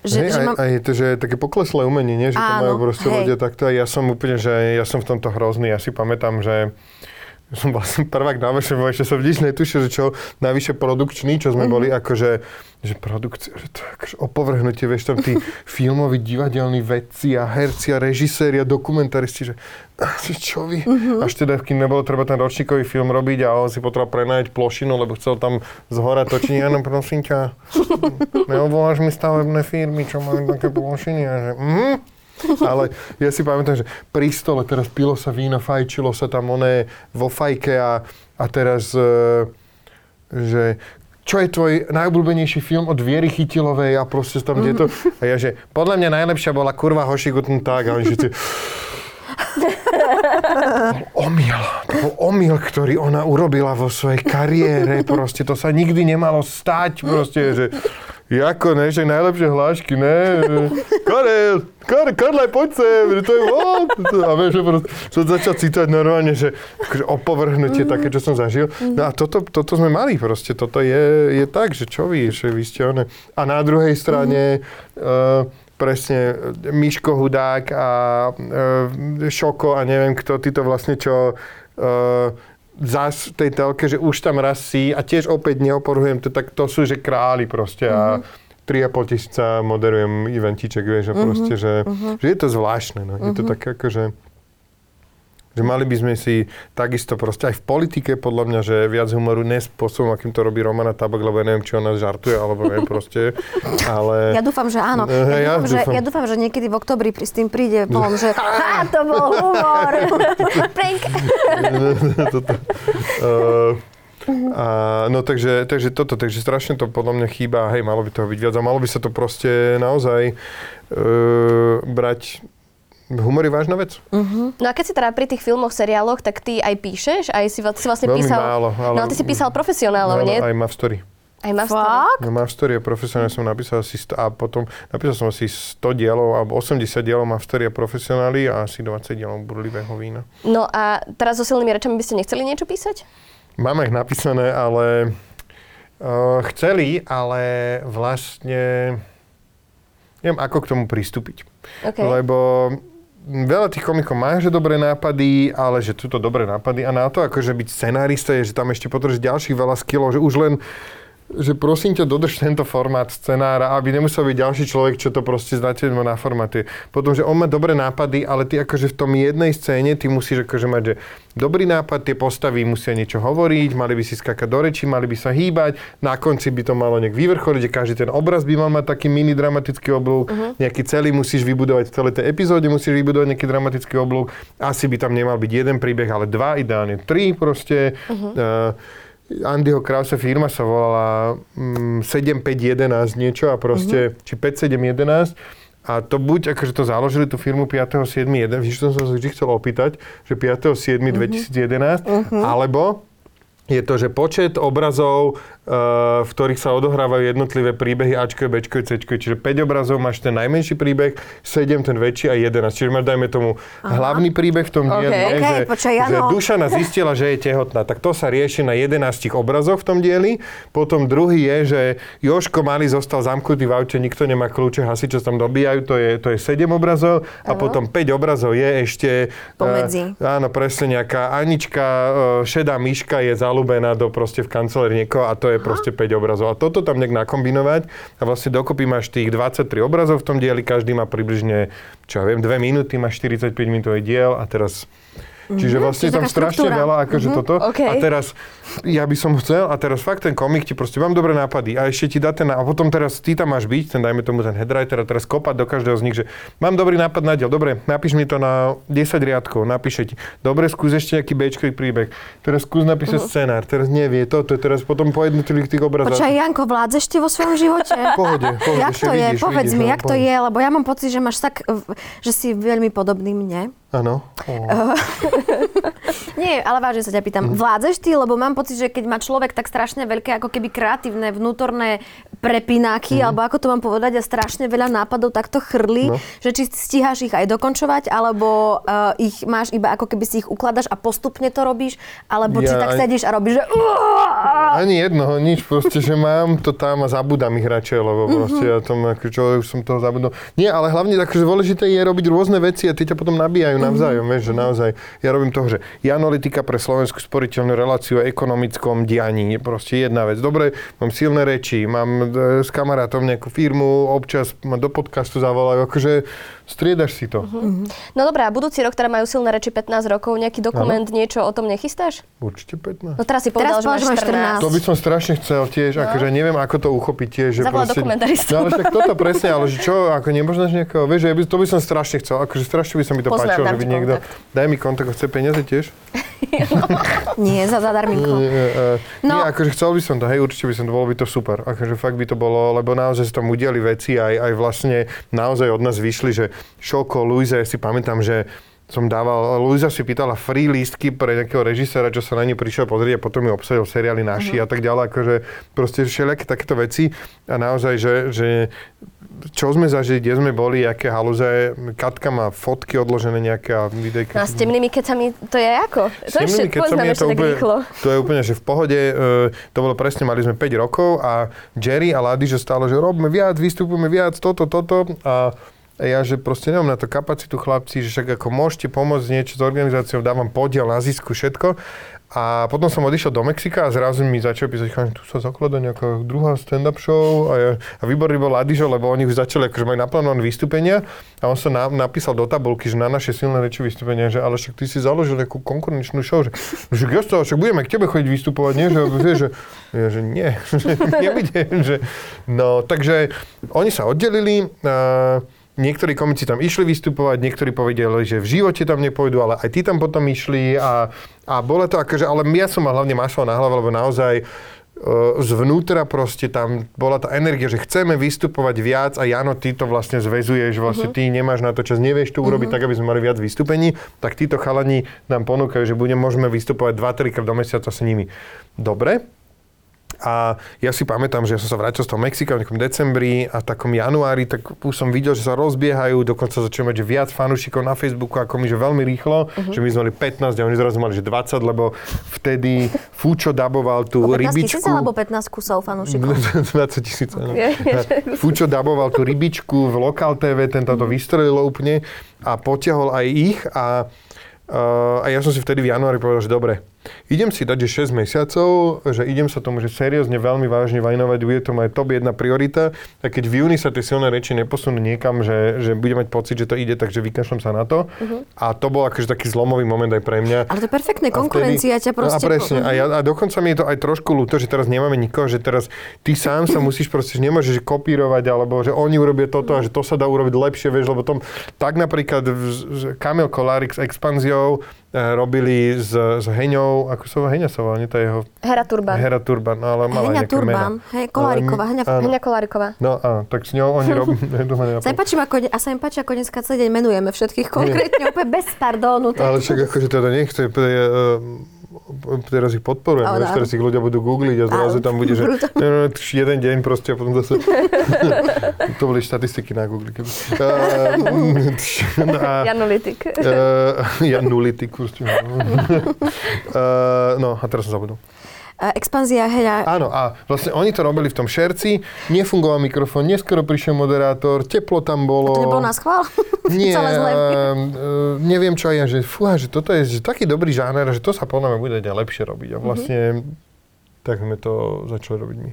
že, Hej, že aj, mám... aj to, že je také pokleslé umenie, nie? že to Áno, majú proste hej. ľudia takto. Ja som úplne, že ja som v tomto hrozný. Ja si pamätám, že som vlastne prvák na VŠMU, ešte som vždy netušil, že čo navyše produkčný, čo sme Mhm. boli akože, že produkcia, že to je akože opovrhnutie, vieš, tam tí filmoví, divadelní vedci a herci a režiséri a dokumentaristi, že, že čo vy? Mhm. Až teda, kým nebolo treba ten ročníkový film robiť a on si potreboval prenajať plošinu, lebo chcel tam z hora točiť, áno, prosím ťa, neobvoláš mi stavebné firmy, čo majú také plošiny a že, mhm. Ale ja si pamätám, že pri stole teraz pilo sa víno, fajčilo sa tam oné vo fajke a, a teraz, e, že čo je tvoj najobľúbenejší film od Viery Chytilovej a proste tam tieto. A ja, že podľa mňa najlepšia bola kurva Hoši Guten Tag a oni všetci... omyl. To bol omyl, ktorý ona urobila vo svojej kariére. Proste to sa nikdy nemalo stať. Proste, že Jako, ne, že najlepšie hlášky, ne? Karel, Karel, Karlaj, poď sem, to je what? A vieš, že proste som začal citovať normálne, že akože opovrhnutie také, čo som zažil. No a toto, toto sme mali proste, toto je, je tak, že čo vy, že vy ste one. A na druhej strane, uh, presne Miško Hudák a uh, Šoko a neviem kto, ty to vlastne čo uh, zás v tej telke, že už tam raz si a tiež opäť neoporujem to, tak to sú, že králi proste a 3,5 tisíca moderujem eventiček, vieš, a proste, že, že je to zvláštne, no. Je to také ako, že že mali by sme si takisto proste aj v politike, podľa mňa, že viac humoru nespôsobom, akým to robí Romana Tabak, lebo ja neviem, či ona žartuje, alebo neviem proste, ale... Ja dúfam, že áno. Eh, Ja, ja dúfam, že, dúfam. ja dúfam, že niekedy v oktobri s tým príde von, že ha, to bol humor. Prank. toto. Uh, a, no takže, takže toto, takže strašne to podľa mňa chýba, hej, malo by toho byť viac a malo by sa to proste naozaj uh, brať Humor je vážna vec. No a keď si teda pri tých filmoch, seriáloch, tak ty aj píšeš, aj si, si vlastne Veľmi písal... málo, ale- No ty si písal profesionálov, No, nie? Aj má v story. Aj to. Fakt? No má v story a profesionálne som napísal asi 100, a potom napísal som asi 100 dielov, alebo 80 dielov má v story a profesionáli a asi 20 dielov burlivého vína. No a teraz so silnými rečami by ste nechceli niečo písať? Máme ich napísané, ale uh, chceli, ale vlastne neviem, ako k tomu pristúpiť. OK. Lebo veľa tých komikov má, že dobré nápady, ale že sú to dobré nápady. A na to, akože byť scenárista je, že tam ešte potrebuješ ďalších veľa skillov, že už len že prosím ťa, dodrž tento formát scenára, aby nemusel byť ďalší človek, čo to proste znateľne na formáte. Potom, že on má dobré nápady, ale ty akože v tom jednej scéne, ty musíš akože mať, že dobrý nápad, tie postavy musia niečo hovoriť, mali by si skákať do rečí, mali by sa hýbať, na konci by to malo nejak vyvrcholiť, že každý ten obraz by mal mať taký mini dramatický oblúk, nejaký celý musíš vybudovať v celej tej epizóde, musíš vybudovať nejaký dramatický oblúk, asi by tam nemal byť jeden príbeh, ale dva, ideálne tri proste. Uh, Andyho Krause firma sa volala mm, 7511 niečo a proste, či 5711 a to buď, akože to založili tú firmu 5.7.1, víš, to som sa vždy chcel opýtať, že 5.7.2011, alebo je to, že počet obrazov, v ktorých sa odohrávajú jednotlivé príbehy Ačko, Bčko, Cčko, čiže 5 obrazov máš ten najmenší príbeh, 7 ten väčší a 11. Čiže máš, dajme tomu, hlavný príbeh v tom dieli, OK. nie? OK, že, počkaj, že áno. Dušana zistila, že je tehotná, tak to sa rieši na 11 obrazoch v tom dieli. Potom druhý je, že Joško Malý zostal zamknutý v aute, nikto nemá kľúče, hasiči sa tam dobíjajú, to je, to je 7 obrazov a potom 5 obrazov je ešte... Pomedzi. Uh, áno, presne nejaká Anička, uh, šedá myška je zalúbená do proste v kancelárii niekoho a to je proste 5 obrazov. A toto tam nejak nakombinovať a vlastne dokopy máš tých 23 obrazov v tom dieli, každý má približne, čo ja viem, 2 minúty, máš 45 minútový diel a teraz Čiže vlastne čiže tam strašne štruktúra. veľa, akože toto. OK. A teraz, ja by som chcel, a teraz fakt ten komik ti proste, mám dobré nápady a ešte ti dá ten, a potom teraz ty tam máš byť, ten dajme tomu ten headwriter a teraz kopať do každého z nich, že mám dobrý nápad na diel, dobre, napíš mi to na 10 riadkov, napíše ti, dobre, skús ešte nejaký bečkový príbeh, teraz skús napísať scenár, teraz nevie toto, teraz potom po jednotlivých tých obrazoch. Počkaj, Janko, vládzeš ty vo svojom živote? Pohode, pohode, jak to je? vidíš, Povedz vidíš, mi, no, jak to je, lebo ja mám pocit, že máš tak, že si veľmi podobný mne. Áno. Nie, ale vážne sa ťa pýtam, Mhm. vládzeš ty, lebo mám pocit, že keď má človek tak strašne veľké, ako keby kreatívne vnútorné prepináky, alebo ako to mám povedať, a strašne veľa nápadov takto chrli, Mhm. No. že či stíhaš ich aj dokončovať, alebo uh, ich máš iba ako keby si ich ukladaš a postupne to robíš, alebo či Ja tak aj- sedíš a robíš, že... Ani jednoho, nič, proste, že mám to tam a zabudám ich radšej, lebo proste ja tom, čo, už som toho zabudol. Nie, ale hlavne tak, že dôležité je robiť rôzne veci a tie ťa potom nabíjajú navzájom, vieš, že naozaj, ja robím toho, že je analytika pre slovenskú sporiteľnú reláciu o ekonomickom dianí, je proste jedna vec. Dobre, mám silné reči, mám e, s kamarátom nejakú firmu, občas ma do podcastu zavolajú, akože striedaš si to. No dobré, a budúci rok, teda majú silné reči 15 rokov, nejaký dokument, niečo o tom nechystáš? Určite 15. No teraz si povedal, Teraz že máš povedal, že máš 14. To by som strašne chcel tiež, no. akože neviem, ako to uchopiť tiež. Že Zavolať dokumentaristu. No ale však toto presne, ale že čo, ako nepoznáš nejakého, vieš, že ja by, to by som strašne chcel, akože strašne by sa mi to Poznám, páčilo, dám že by ti niekto, kontakt. daj mi kontakt, chce peniaze tiež? Nie, za zadarminko. Nie, uh, No. nie, akože chcel by som to, hej, určite by som to, bolo by to super. Akože fakt by to bolo, lebo naozaj sa tam udiali veci, aj, aj vlastne naozaj od nás vyšli, že Šoko, Luisa, ja si pamätám, že som dával, Luisa si pýtala free lístky pre nejakého režiséra, čo sa na ňu prišiel pozrieť a potom ju obsadil seriály naši Mhm. a tak ďalej, akože proste všelijaké takéto veci a naozaj, že, že čo sme zažili, kde sme boli, aké halúze, Katka má fotky odložené nejaké a videjky. No a s temnými kecami to je ako? To S temnými ešte, kecami je to úplne, rýchlo. to je úplne, že v pohode, e, to bolo presne, mali sme 5 rokov a Jerry a Lady, že stále, že robíme viac, vystupujeme viac, toto, toto a ja, že proste nemám na to kapacitu chlapci, že však ako môžete pomôcť niečo s organizáciou, dávam podiel na zisku, všetko. A potom som odišiel do Mexika a zrazu mi začal písať, že tu sa zaklada nejaká druhá stand-up show a, ja, a výborný bol Ladižo, lebo oni už začali, akože majú naplánované vystúpenia a on sa na, napísal do tabulky, že na naše silné reči vystúpenia, že ale však ty si založil nejakú konkurenčnú show, že, že toho, však budeme k tebe chodiť vystupovať, nie? Že, vieš, že, ja, že nie, že nebudem, že, no, takže oni sa oddelili, a, Niektorí komici tam išli vystupovať, niektorí povedali, že v živote tam nepôjdu, ale aj tí tam potom išli a, a bolo to akože, ale ja som mal hlavne mašal na hlave, lebo naozaj e, zvnútra proste tam bola tá energia, že chceme vystupovať viac a Jano, ty to vlastne zväzuješ, vlastne Mhm. ty nemáš na to čas, nevieš to urobiť tak, aby sme mali viac vystúpení, tak títo chalani nám ponúkajú, že budem, môžeme vystupovať 2-3 krát do mesiaca s nimi. Dobre, a ja si pamätám, že ja som sa vrátil z toho Mexika v nejakom decembri a v takom januári, tak už som videl, že sa rozbiehajú, dokonca začali mať že viac fanúšikov na Facebooku ako my, že veľmi rýchlo, uh-huh. že my sme mali 15 a oni zrazu mali že 20, lebo vtedy Fúčo daboval tú Po 15 rybičku. tisíc alebo 15 kusov fanúšikov? 20 tisíc, áno. Fúčo daboval tú rybičku v Lokal TV, ten Mhm. to vystrelilo úplne a potiahol aj ich a, uh, a ja som si vtedy v januári povedal, že dobre, idem si dať, že 6 mesiacov, že idem sa tomu, že seriózne, veľmi vážne vajnovať, bude to moja top jedna priorita a keď v júni sa tie silné reči neposunú niekam, že, že budem mať pocit, že to ide, takže vykašľam sa na to. A to bol akože taký zlomový moment aj pre mňa. Ale to je perfektné, konkurencia ťa proste... No a presne. A, ja, a dokonca mi je to aj trošku ľúto, že teraz nemáme nikoho, že teraz ty sám sa musíš proste, že nemôžeš kopírovať, alebo že oni urobia toto a že to sa dá urobiť lepšie, vieš, lebo tom, tak napríklad Kamil Kolárik s expanziou robili s, s Heňou, ako sa Heňa sa volá, nie tá jeho Hera Turban. Hera Turban, no ale mala Heňa Turban, meno. hej, Koláriková, Heňa- áno. Heňa Koláriková. No a tak s ňou oni robili... Sa im páči, ako, a sa im páči, ako dneska celý deň menujeme všetkých konkrétne, úplne bez pardónu. Ale však akože teda nechce, pre, uh, teraz ich podporujem, Áno, vieš, teraz ich ľudia budú googliť a zrazu tam bude, že jeden deň proste a potom zase... to boli štatistiky na Google. Keby. Uh, tš, no a, Janolitik. uh, ja nulitik proste. uh, no a teraz som zabudol. Expanzia, heľa, Áno, a vlastne oni to robili v tom šerci, nefungoval mikrofón, neskoro prišiel moderátor, teplo tam bolo. to nebolo na schvál? Nie, zle. uh, neviem čo aj ja, že fúha, že toto je že taký dobrý žáner, že to sa podľa mňa bude aj lepšie robiť. A Mhm. vlastne tak sme to začali robiť my.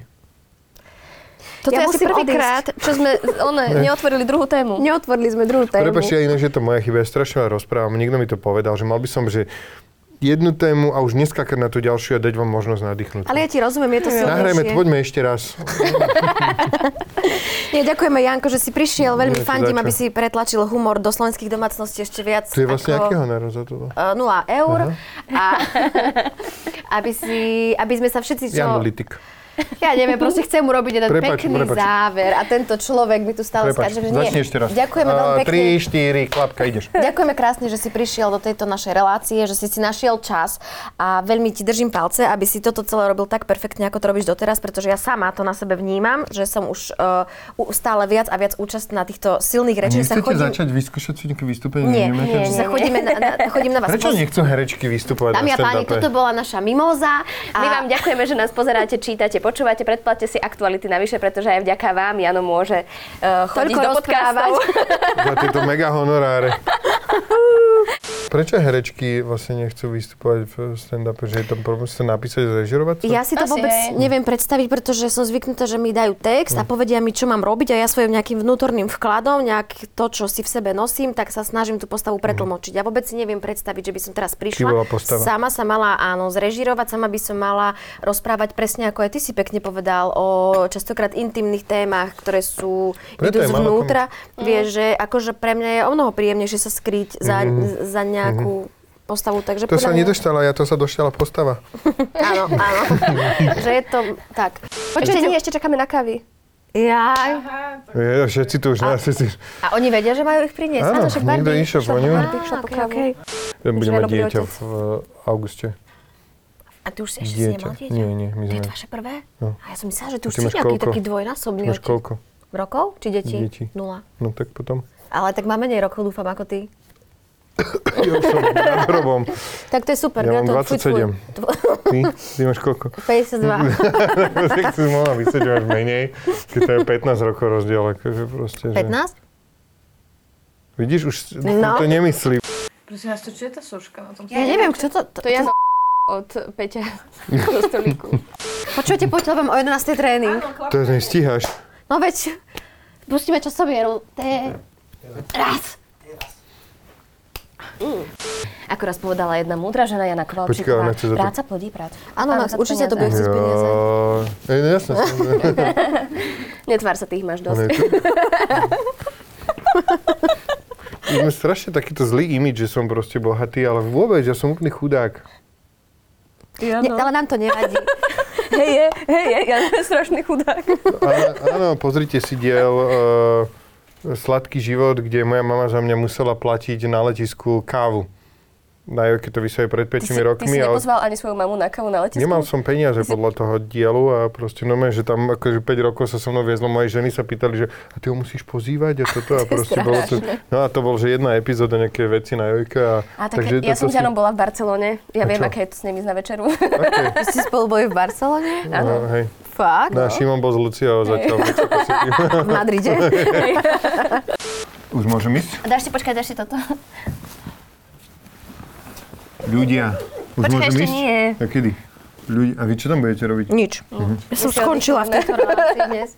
Toto Ja je asi prvýkrát, čo sme one, neotvorili druhú tému. Neotvorili sme druhú tému. Prepačte, ja inak, že to moja chyba, ja strašne rozprávam. Niekto mi to povedal, že mal by som, že jednu tému a už neskakať na tú ďalšiu a dať vám možnosť nadýchnuť. Ale ja ti rozumiem, je to silnejšie. Nahrajme, to, poďme ešte raz. Nie, ďakujeme, Janko, že si prišiel. Veľmi Nie, fandím, aby si pretlačil humor do slovenských domácností ešte viac. To je vlastne aký honor za to? Uh, 0 eur. A, aby, si, aby sme sa všetci čo... Janolitik. Ja neviem, proste chcem urobiť jeden Prepač, pekný prepač. záver a tento človek mi tu stále Prepač, skáče, že nie. začni ešte raz. Ďakujeme veľmi A, pekne. Tri, štyri, klapka, ideš. Ďakujeme krásne, že si prišiel do tejto našej relácie, že si si našiel čas a veľmi ti držím palce, aby si toto celé robil tak perfektne, ako to robíš doteraz, pretože ja sama to na sebe vnímam, že som už uh, stále viac a viac účastná týchto silných rečí. Nechcete chodím... začať vyskúšať si nejaké vystúpenie? Nie, nie, že sa chodíme na, na, chodím na vás. Prečo poz- nechcú herečky vystupovať Dámy na a páni, toto bola naša mimoza. My vám ďakujeme, že nás pozeráte, čítate, počúvate, predplatte si aktuality navyše, pretože aj vďaka vám Jano môže uh, chodiť Toľko do podcastov. Za tieto mega honoráre. Prečo herečky vlastne nechcú vystupovať v stand-upe? Že je tam problém sa napísať, zrežirovať to? Ja si to Asi, vôbec hej. neviem predstaviť, pretože som zvyknutá, že mi dajú text a povedia mi, čo mám robiť a ja svojim nejakým vnútorným vkladom, nejak to, čo si v sebe nosím, tak sa snažím tú postavu pretlmočiť. Ja vôbec si neviem predstaviť, že by som teraz prišla. Sama sa mala, áno, zrežirovať, sama by som mala rozprávať presne ako aj ty si pekne povedal o častokrát intimných témach, ktoré sú, Preto idú zvnútra. Vieš, že akože pre mňa je o mnoho príjemnejšie sa skryť za, za nejakú postavu. Takže. To sa mňa- nedoštala, ja to sa doštala postava. Áno, áno. že je to tak. Počujete, nie, ešte čakáme na kavy. Jaj. Je, všetci tu už nás. A oni vedia, že majú ich priniesť? Áno, však niekto Barbie išiel po ňu. Ja budem mať dieťa v uh, auguste. A ty už si ešte si Dieťa. nemal dieťa? Nie, nie, my To je sme... to vaše prvé? No. A ja som myslela, že ty už ty si máš nejaký koľko? taký dvojnásobný Máš otec. koľko? Rokov? Či deti? Deti. Nula. No tak potom. Ale tak má menej rokov, dúfam, ako ty. Ja už som nad hrobom. Tak to je super. Ja mám gratulujem. Fuj, fuj. 27. Tvo- Ty? Ty máš koľko? 52. tak si mohla že máš menej, keď to je 15 rokov rozdiel. Akože proste, že... 15? Vidíš, už No. to nemyslí. Prosím vás, to čo je tá soška na tom? Ja neviem, kto to... to, To Jano od Peťa do stolíku. Počujete, poďte, mám o 11. tréning. To nestíhaš. No veď, pustíme časomieru. To je... Raz. Ako raz povedala jedna múdra žena Jana Kovalčíková, ona chce za to- práca plodí prácu. Áno, Áno, Max, určite to bude peniaze. chcieť peniaze. Jo, e, jasné. samozrejme. Netvár sa, tých máš dosť. My sme strašne takýto zlý imidž, že som proste bohatý, ale vôbec, ja som úplný chudák. Ne, ale nám to nevadí. Hej, je, hej, je, ja som strašný chudák. Ale, áno, pozrite si diel uh, Sladký život, kde moja mama za mňa musela platiť na letisku kávu. Na Jojke to vysveje pred 5 Ty si, rokmi. ty si ale- nepozval ani svoju mamu na kávu na letisku? Nemal som peniaze podľa toho dielu a proste normálne, že tam akože 5 rokov sa so mnou viezlo, moje ženy sa pýtali, že a ty ho musíš pozývať a toto a proste bolo to, no a to bol, že jedna epizóda nejaké veci na Jojke a, A tak ja som s Janom bola v Barcelone. Ja A viem, čo? aké je to s nimi na večeru. Okay. Vy ste spolu boli v Barcelone? No, hej. Fakt? No a Šimon bol s Luciou zatiaľ. V Madride? Už môžem ísť? Dáš si, počkaj, dáš si toto. Ľudia. Už Počkaj, môžem ešte ísť? nie. A kedy? Ľudia. A vy čo tam budete robiť? Nič. Ja som skončila v tej... tej... dnes.